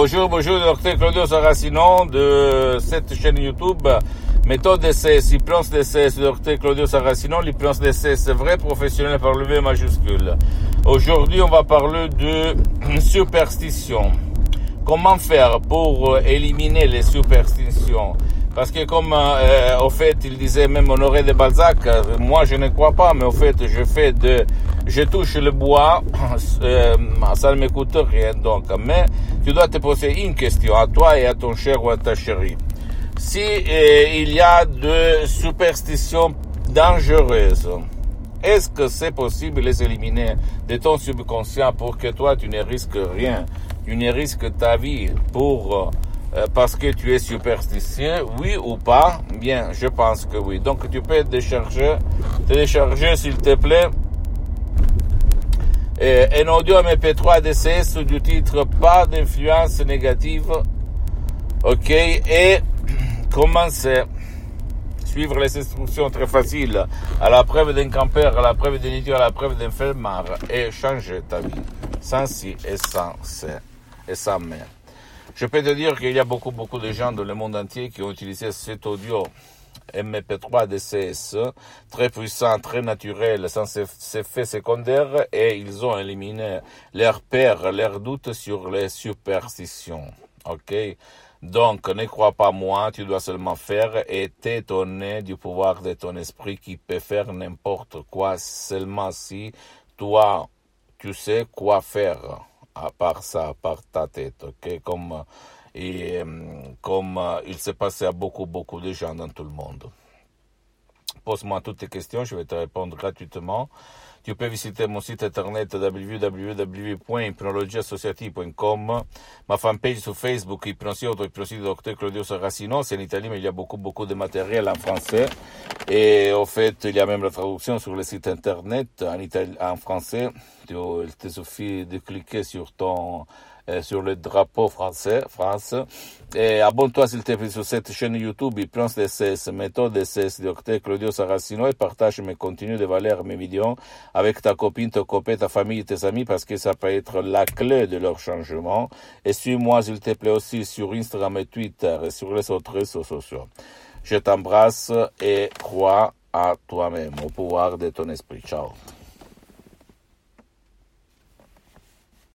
Bonjour, bonjour, docteur Claudio Saracino de cette chaîne YouTube. Méthode DCS, hypnose DCS, docteur Claudio Saracino, l'hypnose DCS, vrai professionnel par le V majuscule. Aujourd'hui, on va parler de superstition. Comment faire pour éliminer les superstitions? Parce que comme euh, au fait il disait même Honoré de Balzac, moi je ne crois pas, mais au fait je fais de, je touche le bois, euh, ça ne m'écoute rien donc. Mais tu dois te poser une question à toi et à ton cher ou à ta chérie. Si euh, il y a de superstitions dangereuses, est-ce que c'est possible de les éliminer de ton subconscient pour que toi tu ne risques rien, tu ne risques ta vie pour euh, parce que tu es superstitieux, oui ou pas? Bien, je pense que oui. Donc tu peux décharger, télécharger s'il te plaît un audio MP3 DCS du titre Pas d'influence négative. Ok, et commencer. Suivre les instructions très faciles à la preuve d'un campeur, à la preuve d'un idiot, à la preuve d'un fermard et changer ta vie. Sans si et sans c'est et sans mais. Je peux te dire qu'il y a beaucoup, beaucoup de gens dans le monde entier qui ont utilisé cet audio MP3 DCS, très puissant, très naturel, sans effets secondaires, et ils ont éliminé leurs peurs, leurs doutes sur les superstitions. Ok? Donc, ne crois pas moi, tu dois seulement faire et t'étonner du pouvoir de ton esprit qui peut faire n'importe quoi seulement si toi, tu sais quoi faire à part ça, à ta tête, ok, comme, et, comme il s'est passé à beaucoup, beaucoup de gens dans tout le monde. Pose-moi toutes tes questions, je vais te répondre gratuitement. Tu peux visiter mon site internet www.hypnologieassociative.com, ma fanpage sur Facebook, Hypnosie Auto Hypnosie Dr Claudio Saracino, c'est en Italie, mais il y a beaucoup, beaucoup de matériel en français. Et au fait, il y a même la traduction sur le site internet en, Italie, en français. Il te suffit de cliquer sur ton euh, sur le drapeau français, France. Et abonne-toi s'il te plaît sur cette chaîne YouTube, Hypnose DCS, méthode DCS, docteur Claudio Saracino, et partage mes contenus de valeur, mes vidéos avec ta copine, ton copain, ta famille, tes amis, parce que ça peut être la clé de leur changement. Et suis-moi s'il te plaît aussi sur Instagram et Twitter et sur les autres réseaux sociaux. Je t'embrasse et crois à toi-même, au pouvoir de ton esprit. Ciao.